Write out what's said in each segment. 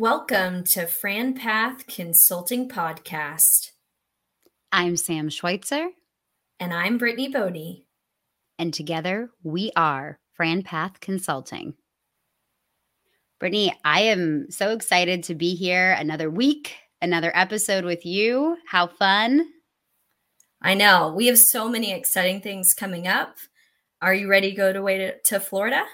Welcome to Fran Path Consulting Podcast. I'm Sam Schweitzer. And I'm Brittany Bodie. And together we are Fran Path Consulting. Brittany, I am so excited to be here another week, another episode with you. How fun! I know. We have so many exciting things coming up. Are you ready to go to way to, to Florida?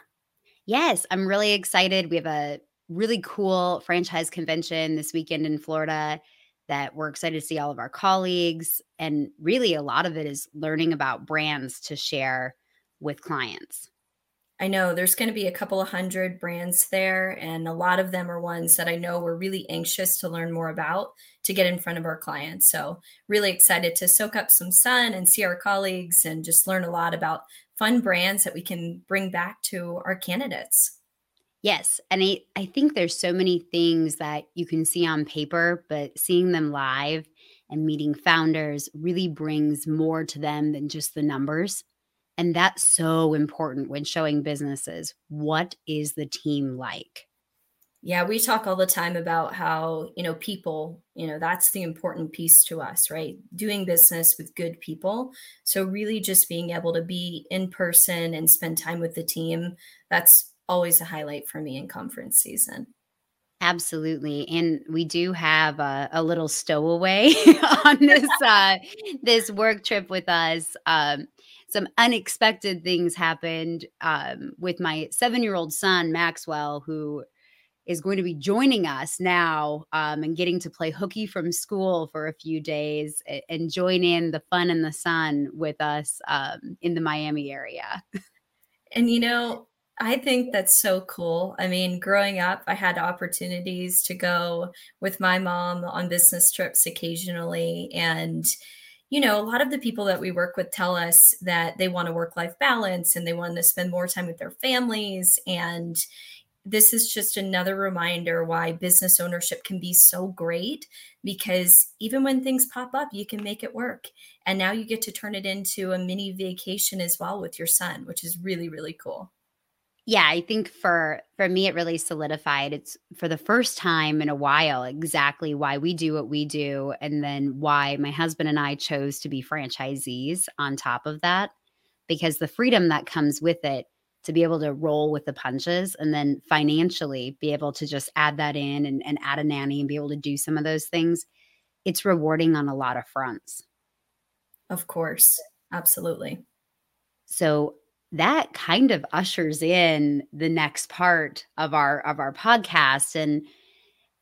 Yes, I'm really excited. We have a really cool franchise convention this weekend in Florida that we're excited to see all of our colleagues. And really, a lot of it is learning about brands to share with clients. I know there's going to be a couple of hundred brands there, and a lot of them are ones that I know we're really anxious to learn more about to get in front of our clients. So, really excited to soak up some sun and see our colleagues and just learn a lot about fun brands that we can bring back to our candidates. Yes. And I, I think there's so many things that you can see on paper, but seeing them live and meeting founders really brings more to them than just the numbers. And that's so important when showing businesses what is the team like? Yeah, we talk all the time about how, you know, people, you know, that's the important piece to us, right? Doing business with good people. So, really just being able to be in person and spend time with the team, that's always a highlight for me in conference season. Absolutely, and we do have a, a little stowaway on this uh, this work trip with us. Um, some unexpected things happened um, with my seven year old son, Maxwell, who is going to be joining us now um, and getting to play hooky from school for a few days and join in the fun and the sun with us um, in the Miami area. And you know, I think that's so cool. I mean, growing up, I had opportunities to go with my mom on business trips occasionally. And you know, a lot of the people that we work with tell us that they want a work life balance and they want to spend more time with their families. And this is just another reminder why business ownership can be so great because even when things pop up, you can make it work. And now you get to turn it into a mini vacation as well with your son, which is really, really cool yeah i think for for me it really solidified. It's for the first time in a while exactly why we do what we do and then why my husband and i chose to be franchisees on top of that because the freedom that comes with it to be able to roll with the punches and then financially be able to just add that in and, and add a nanny and be able to do some of those things it's rewarding on a lot of fronts. Of course. Absolutely. So that kind of ushers in the next part of our of our podcast. And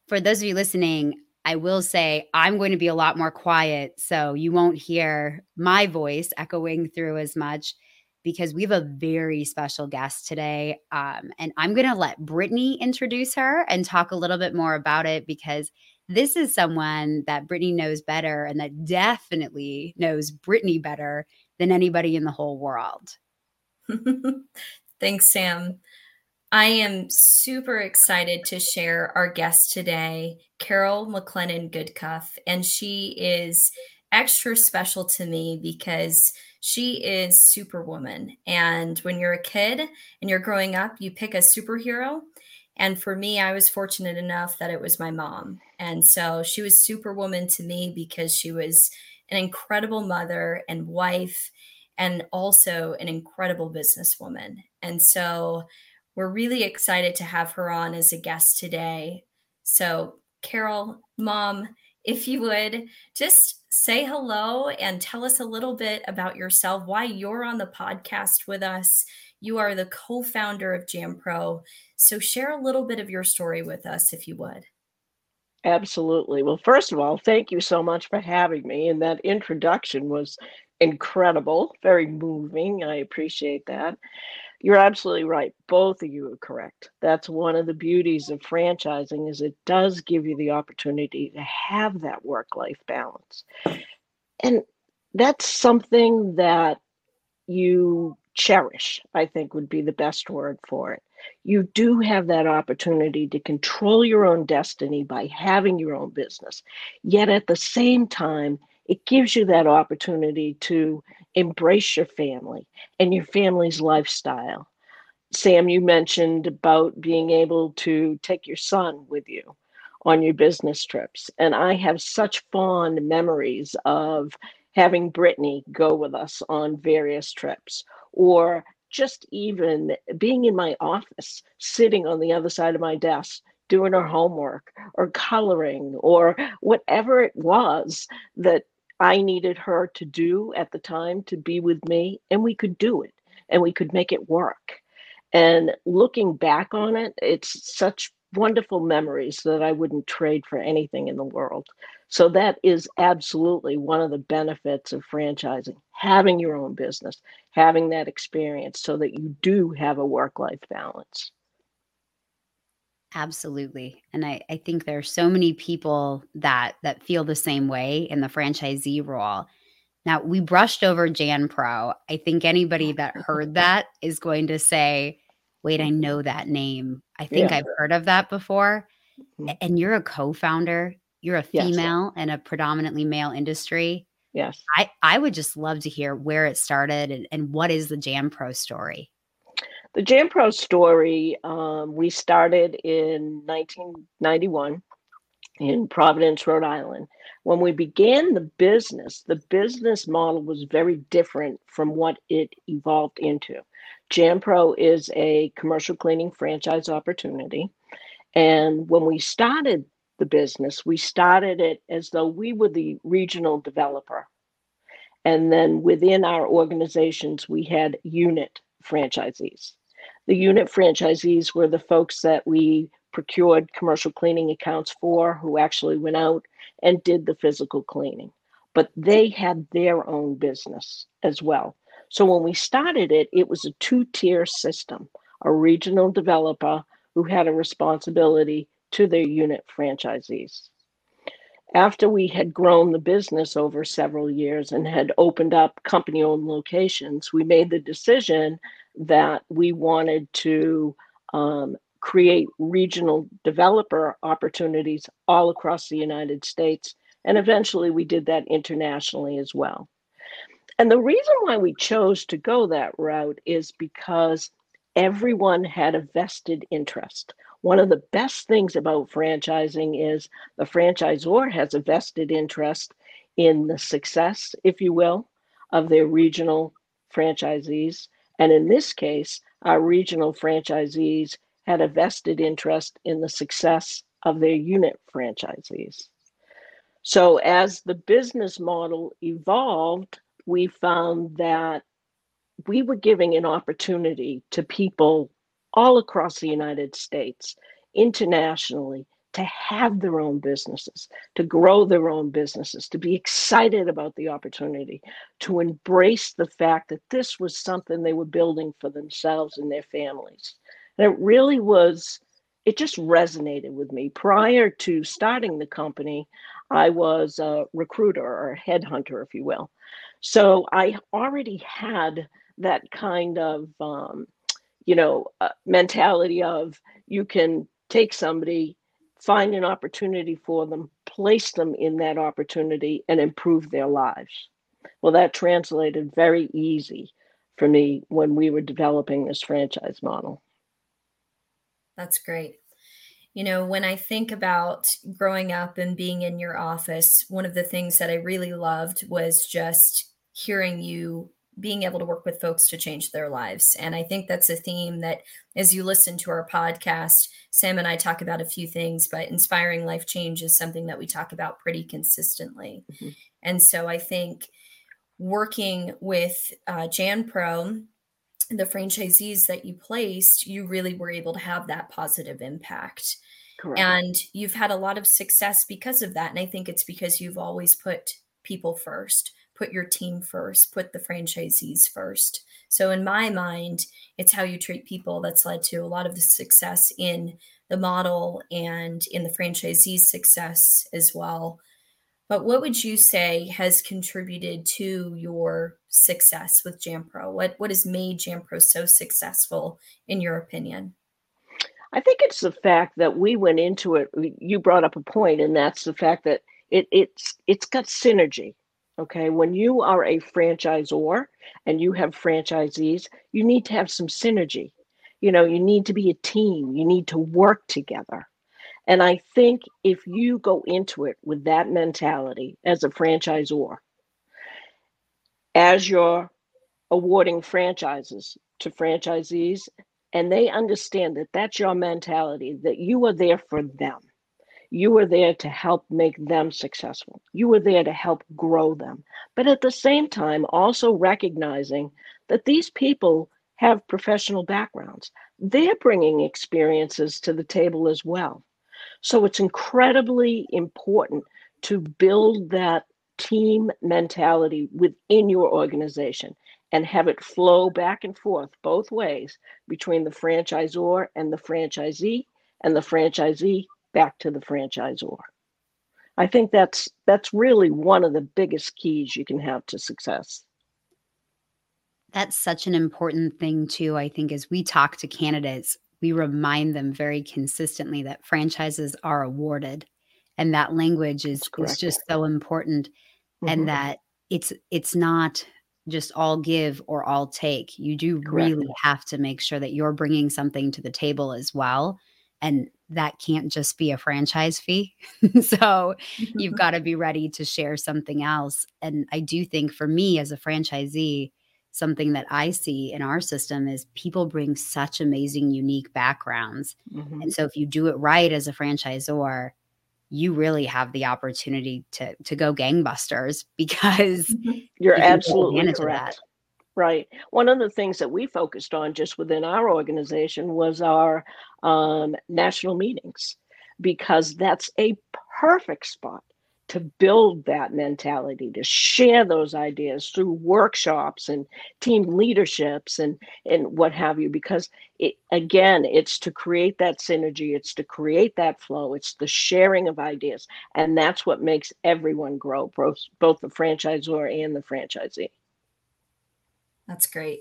for those of you listening i will say i'm going to be a lot more quiet so you won't hear my voice echoing through as much because we have a very special guest today um, and i'm going to let brittany introduce her and talk a little bit more about it because this is someone that brittany knows better and that definitely knows brittany better than anybody in the whole world Thanks, Sam. I am super excited to share our guest today, Carol McLennan Goodcuff, and she is extra special to me because she is superwoman. And when you're a kid and you're growing up, you pick a superhero. And for me, I was fortunate enough that it was my mom. And so she was superwoman to me because she was an incredible mother and wife and also an incredible businesswoman. And so we're really excited to have her on as a guest today. So, Carol, mom, if you would just say hello and tell us a little bit about yourself, why you're on the podcast with us. You are the co founder of Jan Pro. So, share a little bit of your story with us, if you would. Absolutely. Well, first of all, thank you so much for having me. And that introduction was incredible, very moving. I appreciate that. You're absolutely right. Both of you are correct. That's one of the beauties of franchising is it does give you the opportunity to have that work-life balance. And that's something that you cherish, I think would be the best word for it. You do have that opportunity to control your own destiny by having your own business. Yet at the same time, it gives you that opportunity to embrace your family and your family's lifestyle. Sam, you mentioned about being able to take your son with you. on your business trips. And I have such fond memories of having Brittany go with us on various trips or just even being in my office, sitting on the other side of my desk, doing her homework or coloring or whatever it was that I needed her to do at the time to be with me. And we could do it and we could make it work. And looking back on it, it's such wonderful memories that I wouldn't trade for anything in the world. So that is absolutely one of the benefits of franchising, having your own business, having that experience so that you do have a work life balance. Absolutely. And I, I think there are so many people that that feel the same way in the franchisee role. Now we brushed over Jan Pro. I think anybody that heard that is going to say, wait, I know that name. I think yeah. I've heard of that before. Mm-hmm. And you're a co-founder. You're a female yes. in a predominantly male industry. Yes. I, I would just love to hear where it started and, and what is the Jan Pro story? The Jan Pro story, um, we started in 1991 in Providence, Rhode Island. When we began the business, the business model was very different from what it evolved into. Jan Pro is a commercial cleaning franchise opportunity. And when we started the business, we started it as though we were the regional developer. And then within our organizations, we had unit franchisees. The unit franchisees were the folks that we procured commercial cleaning accounts for who actually went out and did the physical cleaning. But they had their own business as well. So when we started it, it was a two tier system a regional developer who had a responsibility to their unit franchisees. After we had grown the business over several years and had opened up company owned locations, we made the decision that we wanted to um, create regional developer opportunities all across the United States. And eventually we did that internationally as well. And the reason why we chose to go that route is because everyone had a vested interest. One of the best things about franchising is the franchisor has a vested interest in the success, if you will, of their regional franchisees. And in this case, our regional franchisees had a vested interest in the success of their unit franchisees. So, as the business model evolved, we found that we were giving an opportunity to people all across the United States, internationally, to have their own businesses, to grow their own businesses, to be excited about the opportunity, to embrace the fact that this was something they were building for themselves and their families. And it really was, it just resonated with me. Prior to starting the company, I was a recruiter or a headhunter, if you will. So I already had that kind of, um, you know, uh, mentality of you can take somebody, find an opportunity for them, place them in that opportunity, and improve their lives. Well, that translated very easy for me when we were developing this franchise model. That's great. You know, when I think about growing up and being in your office, one of the things that I really loved was just hearing you being able to work with folks to change their lives. And I think that's a theme that, as you listen to our podcast, Sam and I talk about a few things, but inspiring life change is something that we talk about pretty consistently. Mm-hmm. And so I think working with uh, Jan Pro the franchisees that you placed, you really were able to have that positive impact. Correct. And you've had a lot of success because of that. And I think it's because you've always put people first, put your team first, put the franchisees first. So, in my mind, it's how you treat people that's led to a lot of the success in the model and in the franchisee's success as well. But what would you say has contributed to your success with JanPro? What what has made JanPro so successful in your opinion? I think it's the fact that we went into it. You brought up a point, and that's the fact that it, it's it's got synergy. Okay, when you are a franchisor and you have franchisees, you need to have some synergy. You know, you need to be a team. You need to work together. And I think if you go into it with that mentality as a franchisor, as you're awarding franchises to franchisees, and they understand that that's your mentality, that you are there for them. You were there to help make them successful. You were there to help grow them. But at the same time, also recognizing that these people have professional backgrounds. They're bringing experiences to the table as well. So it's incredibly important to build that team mentality within your organization and have it flow back and forth both ways between the franchisor and the franchisee and the franchisee back to the franchisor. I think that's that's really one of the biggest keys you can have to success. That's such an important thing too, I think as we talk to candidates, we remind them very consistently that franchises are awarded and that language is, is just so important mm-hmm. and that it's it's not just all give or all take. You do Correct. really have to make sure that you're bringing something to the table as well and that can't just be a franchise fee. so you've got to be ready to share something else. And I do think for me as a franchisee, something that I see in our system is people bring such amazing, unique backgrounds. Mm-hmm. And so if you do it right as a franchisor, you really have the opportunity to to go gangbusters because mm-hmm. you're you absolutely correct. Right. One of the things that we focused on just within our organization was our um, national meetings, because that's a perfect spot to build that mentality, to share those ideas through workshops and team leaderships and, and what have you. Because it, again, it's to create that synergy, it's to create that flow, it's the sharing of ideas. And that's what makes everyone grow, both, both the franchisor and the franchisee. That's great.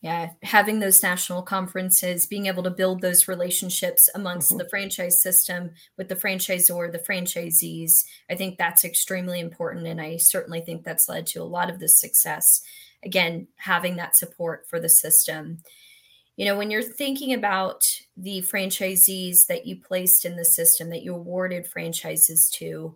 Yeah, having those national conferences, being able to build those relationships amongst mm-hmm. the franchise system with the franchisor, the franchisees, I think that's extremely important. And I certainly think that's led to a lot of the success. Again, having that support for the system. You know, when you're thinking about the franchisees that you placed in the system, that you awarded franchises to,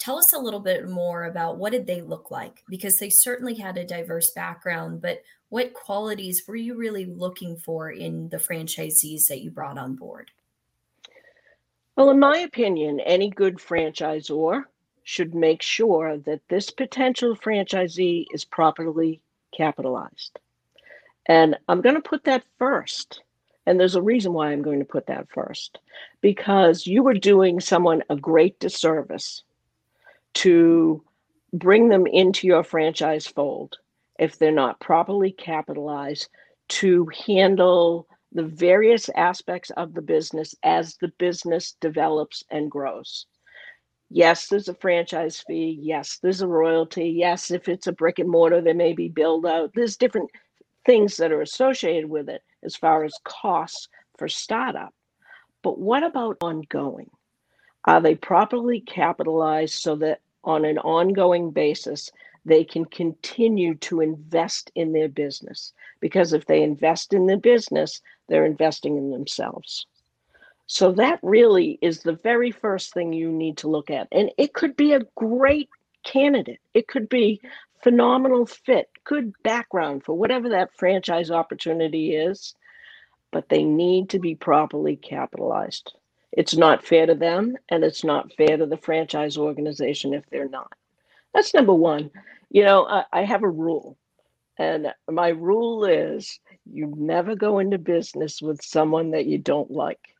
tell us a little bit more about what did they look like? Because they certainly had a diverse background but what qualities were you really looking for in the franchisees that you brought on board? Well in my opinion any good franchisor should make sure that this potential franchisee is properly capitalized. And i'm going to put that first. And there's a reason why i'm going to put that first. Because you are doing someone a great disservice to bring them into your franchise fold if they're not properly capitalized to handle the various aspects of the business as the business develops and grows. Yes, there's a franchise fee. Yes, there's a royalty. Yes, if it's a brick and mortar, there may be build out. There's different things that are associated with it as far as costs for startup. But what about ongoing? Are they properly capitalized so that on an ongoing basis, they can continue to invest in their business? Because if they invest in their business, they're investing in themselves. So that really is the very first thing you need to look at. And it could be a great candidate. It could be phenomenal fit, good background for whatever that franchise opportunity is, but they need to be properly capitalized. It's not fair to them, and it's not fair to the franchise organization if they're not. That's number one. You know, I, I have a rule, and my rule is you never go into business with someone that you don't like.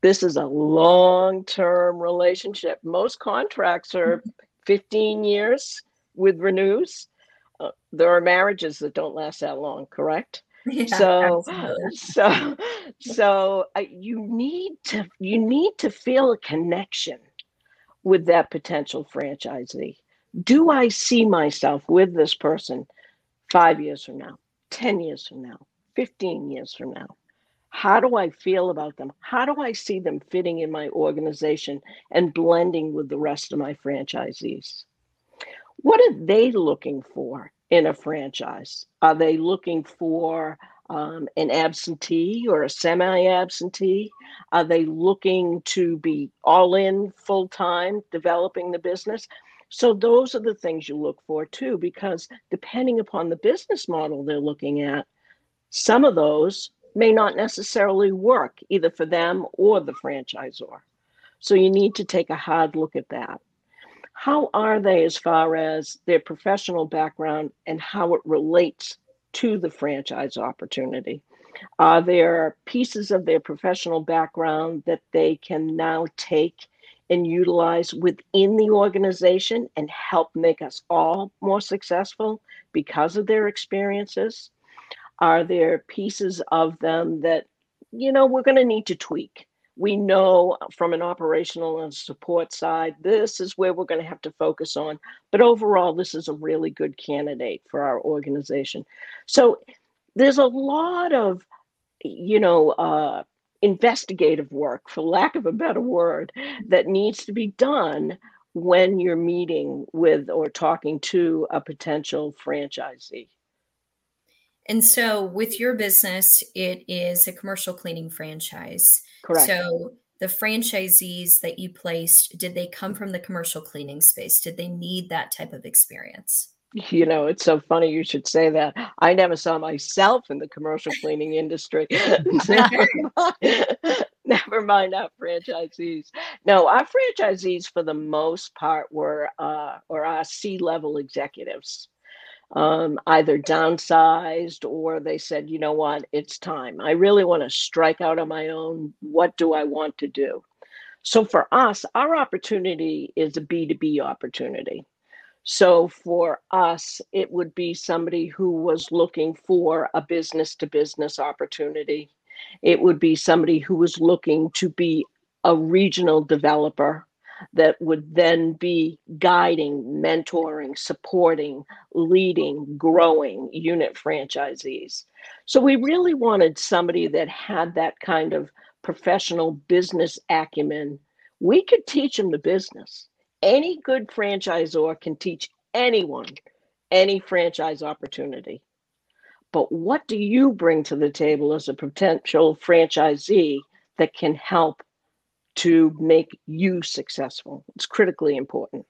This is a long term relationship. Most contracts are 15 years with renews. Uh, there are marriages that don't last that long, correct? Yeah, so absolutely. so so uh, you need to you need to feel a connection with that potential franchisee. Do i see myself with this person 5 years from now 10 years from now 15 years from now? How do i feel about them? How do i see them fitting in my organization and blending with the rest of my franchisees? What are they looking for in a franchise? Are they looking for um, an absentee or a semi absentee? Are they looking to be all in full time developing the business? So, those are the things you look for too, because depending upon the business model they're looking at, some of those may not necessarily work either for them or the franchisor. So, you need to take a hard look at that. How are they as far as their professional background and how it relates to the franchise opportunity? Are there pieces of their professional background that they can now take and utilize within the organization and help make us all more successful because of their experiences? Are there pieces of them that, you know, we're going to need to tweak? We know from an operational and support side, this is where we're going to have to focus on. But overall, this is a really good candidate for our organization. So there's a lot of, you know, uh, investigative work, for lack of a better word, that needs to be done when you're meeting with or talking to a potential franchisee. And so, with your business, it is a commercial cleaning franchise. Correct. So, the franchisees that you placed, did they come from the commercial cleaning space? Did they need that type of experience? You know, it's so funny you should say that. I never saw myself in the commercial cleaning industry. never, mind, never mind our franchisees. No, our franchisees, for the most part, were uh, or our C-level executives, um, either downsized or they said, you know what, it's time. I really want to strike out on my own. What do I want to do? So for us, our opportunity is a B2B opportunity. So for us, it would be somebody who was looking for a business to business opportunity. It would be somebody who was looking to be a regional developer that would then be guiding, mentoring, supporting, leading, growing unit franchisees. So we really wanted somebody that had that kind of professional business acumen. We could teach them the business any good franchisor can teach anyone any franchise opportunity. But what do you bring to the table as a potential franchisee that can help to make you successful? It's critically important.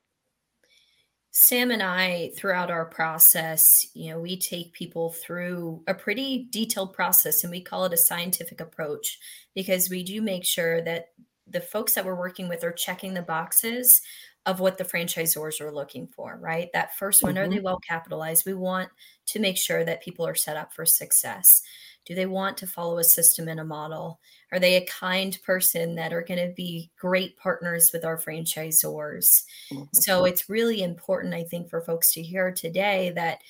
Sam and I, throughout our process, you know, we take people through a pretty detailed process and we call it a scientific approach because we do make sure that the folks that we're working with are checking the boxes of what the franchisors are looking for, right? That first one, mm-hmm. are they mm-hmm. well capitalized? We want to make sure that people are set up for success. Do they want to follow a system and a model? Are they a kind person that are going to be great partners with our franchisors? Mm-hmm. So it's really important, I think, for folks to hear today that,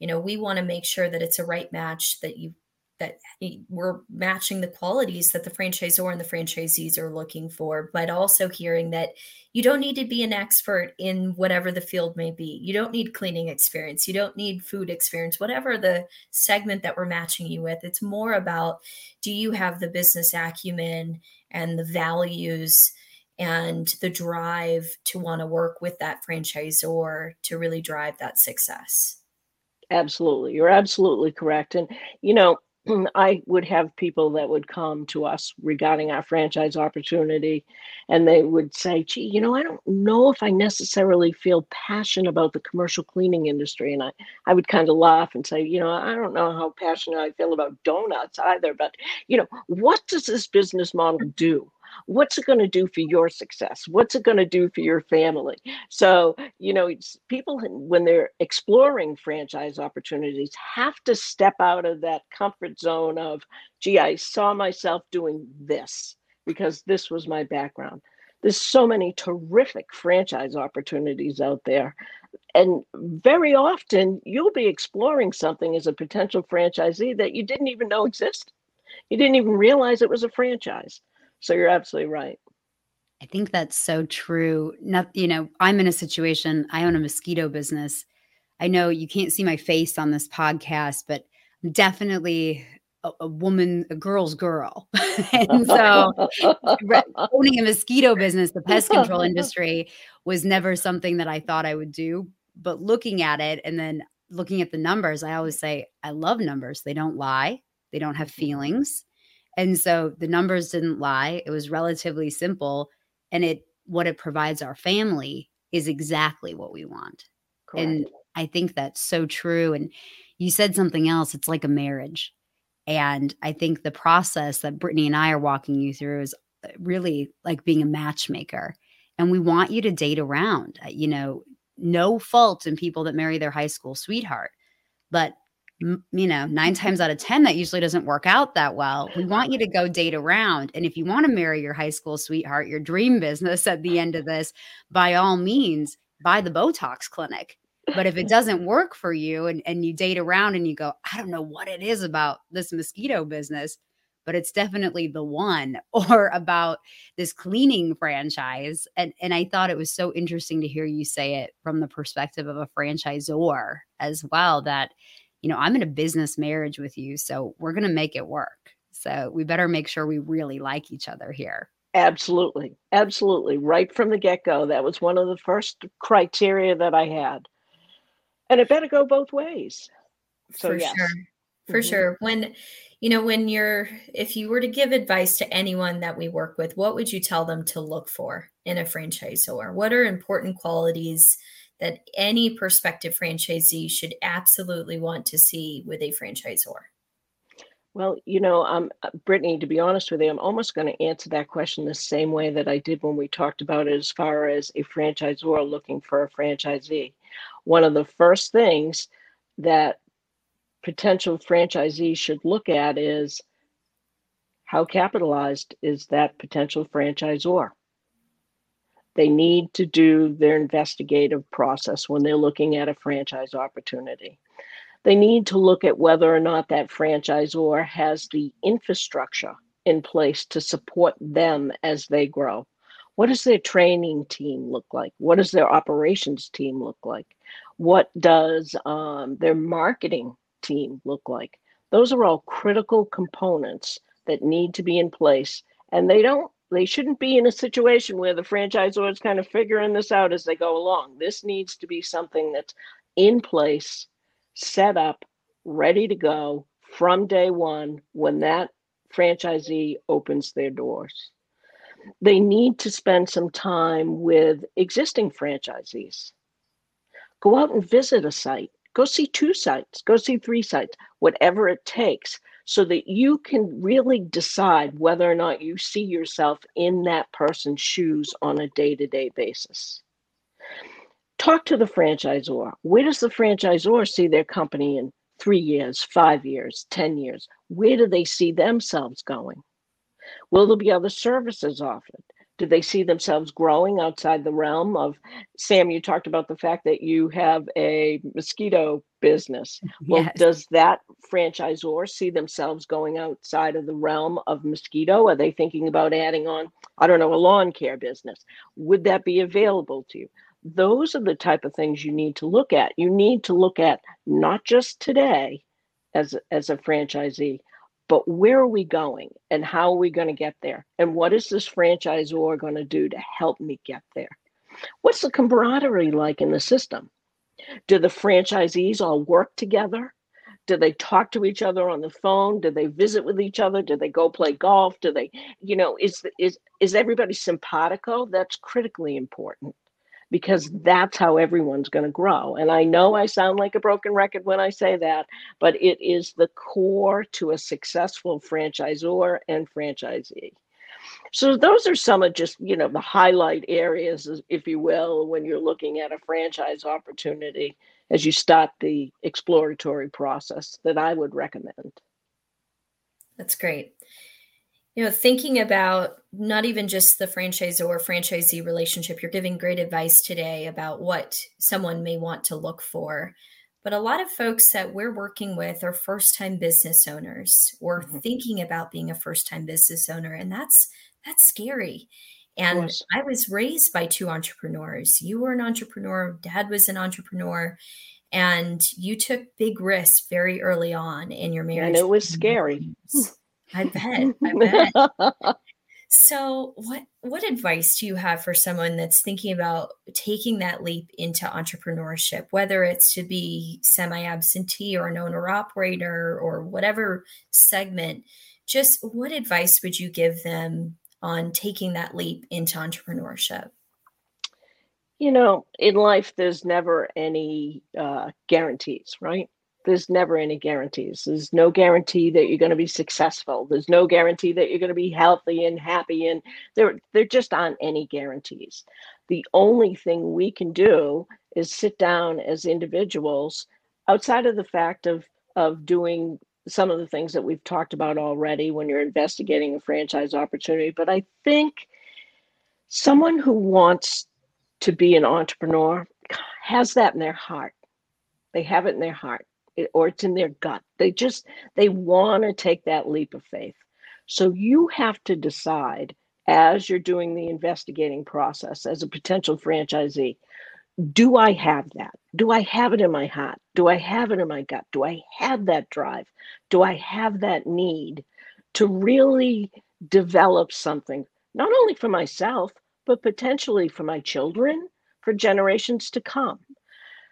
you know, we want to make sure that it's a right match that you that we're matching the qualities that the franchisor and the franchisees are looking for, but also hearing that you don't need to be an expert in whatever the field may be. You don't need cleaning experience. You don't need food experience, whatever the segment that we're matching you with. It's more about do you have the business acumen and the values and the drive to want to work with that franchisor to really drive that success? Absolutely. You're absolutely correct. And, you know, I would have people that would come to us regarding our franchise opportunity, and they would say, gee, you know, I don't know if I necessarily feel passionate about the commercial cleaning industry. And I, I would kind of laugh and say, you know, I don't know how passionate I feel about donuts either, but, you know, what does this business model do? What's it going to do for your success? What's it going to do for your family? So you know people when they're exploring franchise opportunities have to step out of that comfort zone of gee i saw myself doing this because this was my background. There's so many terrific franchise opportunities out there and very often you'll be exploring something as a potential franchisee that you didn't even know existed you didn't even realize it was a franchise so you're absolutely right. I think that's so true. Not, you know, I'm in a situation, I own a mosquito business. I know you can't see my face on this podcast, but I'm definitely a, a woman, a girl's girl. and so owning a mosquito business, the pest control industry was never something that I thought I would do. But looking at it and then looking at the numbers, I always say, I love numbers. They don't lie. they don't have mm-hmm. feelings. And so the numbers didn't lie. It was relatively simple. And it what it provides our family is exactly what we want. Correct. And I think that's so true. And you said something else. It's like a marriage. And I think the process that Brittany and I are walking you through is uh, really like being a matchmaker. And we want you to date around, uh, you know, no fault in people that marry their high school sweetheart. But you know, nine times out of 10, that usually doesn't work out that well. We want you to go date around. And if you want to marry your high school sweetheart, your dream business at the end of this, by all means, buy the Botox clinic. But if it doesn't work for you and, and you date around and you go, I don't know what it is about this mosquito business, but it's definitely the one, or about this cleaning franchise. And, and I thought it was so interesting to hear you say it from the perspective of a franchisor as well that you know, I'm in a business marriage with you, so we're going to make it work. So we better make sure we really like each other here. Absolutely. Absolutely. Right from the get go, that was one of the first criteria that I had. And it better go both ways. So, For yes. sure. For mm-hmm. sure. When, you know, when you're, if you were to give advice to anyone that we work with, what would you tell them to look for in a franchisor? What are important qualities that any prospective franchisee should absolutely want to see with a franchisor? Well, you know, um, uh, Brittany, to be honest with you, I'm almost going to answer that question the same way that I did when we talked about it as far as a franchisor looking for a franchisee. One of the first things that potential franchisees should look at is how capitalized is that potential franchisor? They need to do their investigative process when they're looking at a franchise opportunity. They need to look at whether or not that franchisor has the infrastructure in place to support them as they grow. What does their training team look like? What does their operations team look like? What does um, their marketing team look like? Those are all critical components that need to be in place, and they don't they shouldn't be in a situation where the franchisor is kind of figuring this out as they go along. This needs to be something that's in place, set up, ready to go from day one when that franchisee opens their doors. They need to spend some time with existing franchisees. Go out and visit a site. Go see two sites, go see three sites, whatever it takes so that you can really decide whether or not you see yourself in that person's shoes on a day to day basis. Talk to the franchisor. Where does the franchisor see their company in three years, five years, 10 years? Where do they see themselves going? Will there be other services offered? Do they see themselves growing outside the realm of sam you talked about the fact that you have a mosquito business. Well yes. does that franchisor see themselves going outside of the realm of mosquito? Are they thinking about adding on i don't know a lawn care business? Would that be available to you? Those are the type of things you need to look at. You need to look at not just today as as a franchisee but where are we going and how are we going to get there? And what is this franchisor going to do to help me get there? What's the camaraderie like in the system? Do the franchisees all work together? Do they talk to each other on the phone? Do they visit with each other? Do they go play golf? Do they, you know, is is is everybody simpatico? That's critically important because that's how everyone's going to grow. And I know I sound like a broken record when I say that, but it is the core to a successful franchisor and franchisee. So those are some of just, you know, the highlight areas, if you will, when you're looking at a franchise opportunity as you start the exploratory process that I would recommend. That's great you know thinking about not even just the franchisor or franchisee relationship you're giving great advice today about what someone may want to look for but a lot of folks that we're working with are first time business owners or mm-hmm. thinking about being a first time business owner and that's that's scary and I was raised by two entrepreneurs. You were an entrepreneur, dad was an entrepreneur, and you took big risks very early on in your marriage. And it was scary. I bet. I bet. So, what what advice do you have for someone that's thinking about taking that leap into entrepreneurship, whether it's to be semi-absentee or an owner operator or whatever segment? Just what advice would you give them on taking that leap into entrepreneurship? You know, in life, there's never any uh, guarantees, right? There's never any guarantees. There's no guarantee that you're going to be successful. There's no guarantee that you're going to be healthy and happy. And there, there just aren't any guarantees. The only thing we can do is sit down as individuals outside of the fact of, of doing some of the things that we've talked about already when you're investigating a franchise opportunity. But I think someone who wants to be an entrepreneur has that in their heart. They have it in their heart or it's in their gut. They just they want to take that leap of faith. So you have to decide as you're doing the investigating process as a potential franchisee, do I have that? Do I have it in my heart? Do I have it in my gut? Do I have that drive? Do I have that need to really develop something, not only for myself, but potentially for my children, for generations to come?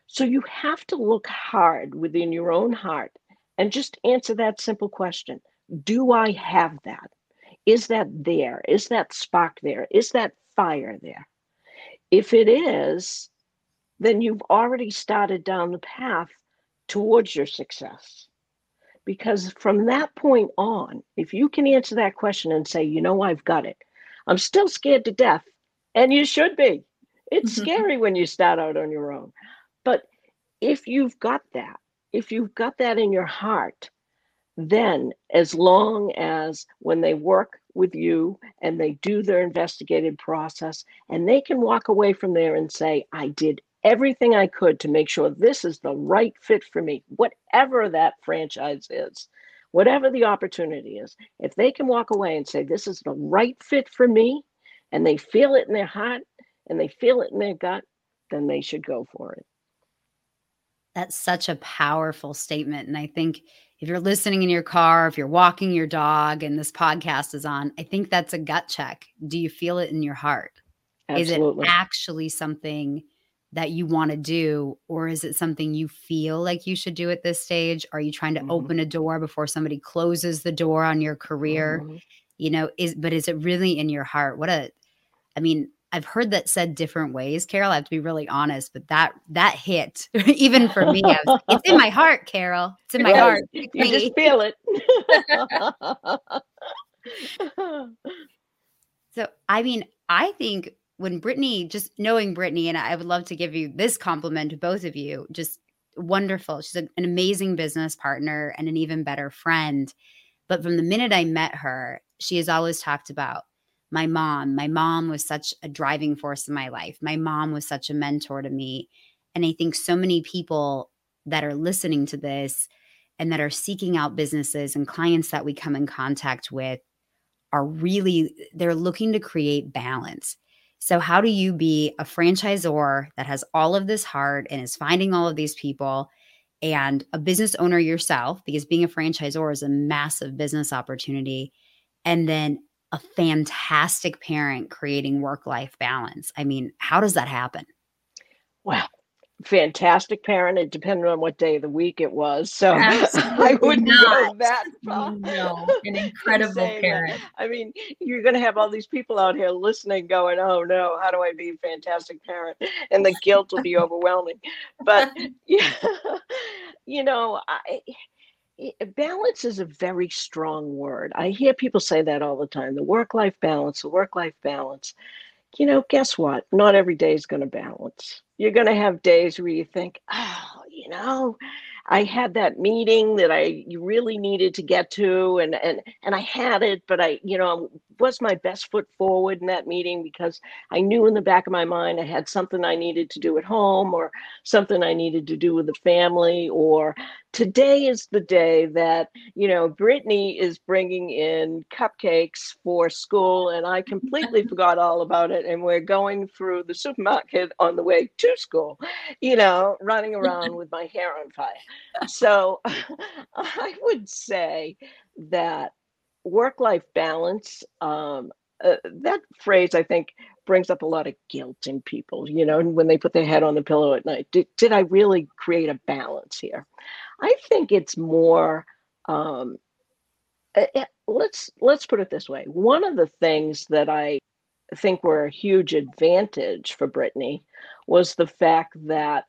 So you have to look hard within your own heart and just answer that simple question Do I have that? Is that there? Is that spark there? Is that fire there? If it is, then you've already started down the path towards your success. Because from that point on, if you can answer that question and say, you know, I've got it, I'm still scared to death, and you should be. It's scary when you start out on your own. If you've got that, if you've got that in your heart, then as long as when they work with you and they do their investigative process and they can walk away from there and say, I did everything I could to make sure this is the right fit for me, whatever that franchise is, whatever the opportunity is, if they can walk away and say, This is the right fit for me, and they feel it in their heart and they feel it in their gut, then they should go for it. That's such a powerful statement. And I think if you're listening in your car, if you're walking your dog and this podcast is on, I think that's a gut check. Do you feel it in your heart? Absolutely. Is it actually something that you want to do or is it something you feel like you should do at this stage? Are you trying to mm-hmm. open a door before somebody closes the door on your career? Mm-hmm. You know, is but is it really in your heart? What a I mean, I've heard that said different ways, Carol. I have to be really honest, but that that hit even for me. Was, it's in my heart, Carol. It's in my heart. You just feel it. so, I mean, I think when Brittany, just knowing Brittany, and I would love to give you this compliment to both of you, just wonderful. She's an amazing business partner and an even better friend. But from the minute I met her, she has always talked about my mom. My mom was such a driving force in my life. My mom was such a mentor to me. And I think so many people that are listening to this and that are seeking out businesses and clients that we come in contact with are really they're looking to create balance. So how do you be a franchisor that has all of this heart and is finding all of these people and a business owner yourself because being a franchisor is a massive business opportunity and then a fantastic parent creating work life balance. I mean, how does that happen? Well, fantastic parent. It depended on what day of the week it was. So I wouldn't not. go that far. Oh, no, an incredible parent. That. I mean, you're going to have all these people out here listening, going, "Oh no, how do I be a fantastic parent?" And the guilt will be overwhelming. But yeah, you know, I Eh, balance is a very strong word. I hear people say that all the time the work life balance, the work life balance. You know, guess what? Not every day is going to balance. You're going to have days where you think, oh, you know, I had that meeting that I really needed to get to and and and I had it but I you know was my best foot forward in that meeting because I knew in the back of my mind I had something I needed to do at home or something I needed to do with the family or today is the day that you know Brittany is bringing in cupcakes for school and I completely forgot all about it and we're going through the supermarket on the way to school you know running around with my hair on fire so I would say that work life balance um, uh, that phrase I think brings up a lot of guilt in people, you know, when they put their head on the pillow at night. Did, did I really create a balance here? I think it's more. Um, eh, eh, let's let's put it this way. One of the things that I think were a huge advantage for Brittany was the fact that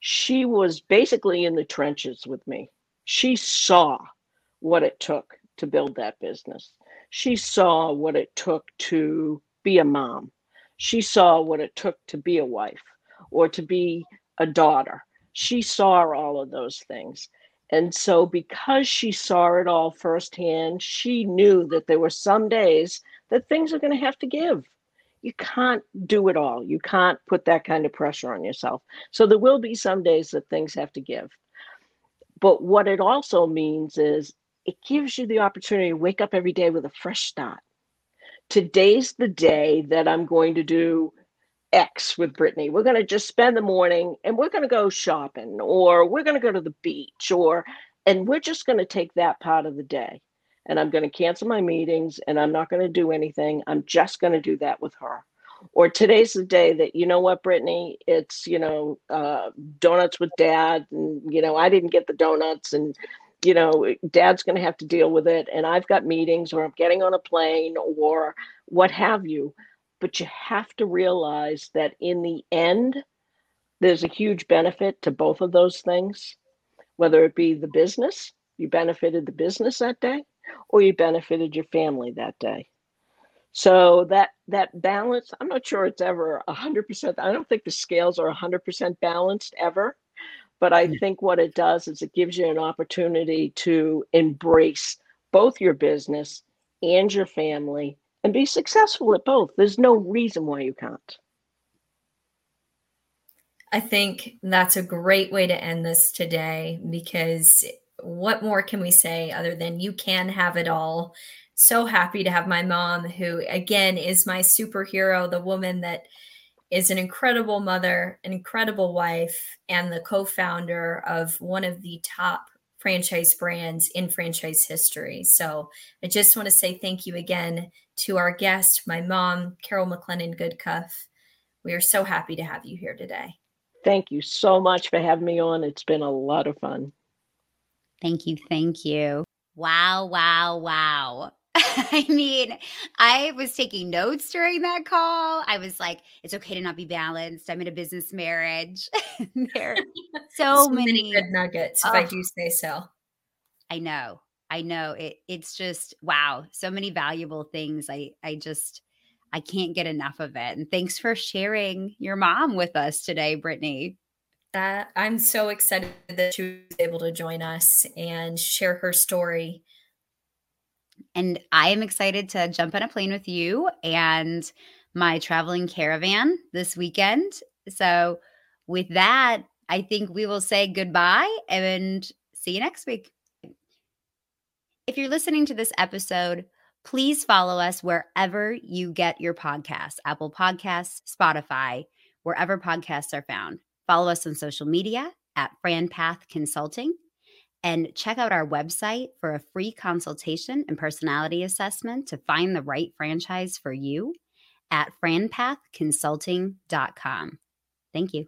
she was basically in the trenches with me. She saw what it took to build that business. She saw what it took to be a mom. She saw what it took to be a wife or to be a daughter. She saw all of those things. And so, because she saw it all firsthand, she knew that there were some days that things are going to have to give. You can't do it all. You can't put that kind of pressure on yourself. So, there will be some days that things have to give. But what it also means is it gives you the opportunity to wake up every day with a fresh start. Today's the day that I'm going to do X with Brittany. We're going to just spend the morning and we're going to go shopping or we're going to go to the beach or, and we're just going to take that part of the day. And I'm going to cancel my meetings and I'm not going to do anything. I'm just going to do that with her. Or today's the day that, you know what, Brittany, it's, you know, uh, donuts with dad. And, you know, I didn't get the donuts and, you know, dad's going to have to deal with it. And I've got meetings or I'm getting on a plane or what have you but you have to realize that in the end, there's a huge benefit to both of those things, whether it be the business, you benefited the business that day, or you benefited your family that day. So that that balance, I'm not sure it's ever 100%. I don't think the scales are 100% balanced ever, but I hmm. think what it does is it gives you an opportunity to embrace both your business and your family and be successful at both. There's no reason why you can't. I think that's a great way to end this today because what more can we say other than you can have it all? So happy to have my mom, who again is my superhero, the woman that is an incredible mother, an incredible wife, and the co founder of one of the top franchise brands in franchise history. So I just want to say thank you again to our guest, my mom, Carol McLennan Goodcuff. We are so happy to have you here today. Thank you so much for having me on. It's been a lot of fun. Thank you. Thank you. Wow, wow, wow. I mean, I was taking notes during that call. I was like, it's okay to not be balanced. I'm in a business marriage. there are so, so many, many, good nuggets, if I do say so. I know. I know. It it's just wow, so many valuable things. I I just I can't get enough of it. And thanks for sharing your mom with us today, Brittany. That I'm so excited that she was able to join us and share her story and I am excited to jump on a plane with you and my traveling caravan this weekend. So, with that, I think we will say goodbye and see you next week. If you're listening to this episode, please follow us wherever you get your podcasts Apple Podcasts, Spotify, wherever podcasts are found. Follow us on social media at FranPath Consulting and check out our website for a free consultation and personality assessment to find the right franchise for you at franpathconsulting.com. Thank you.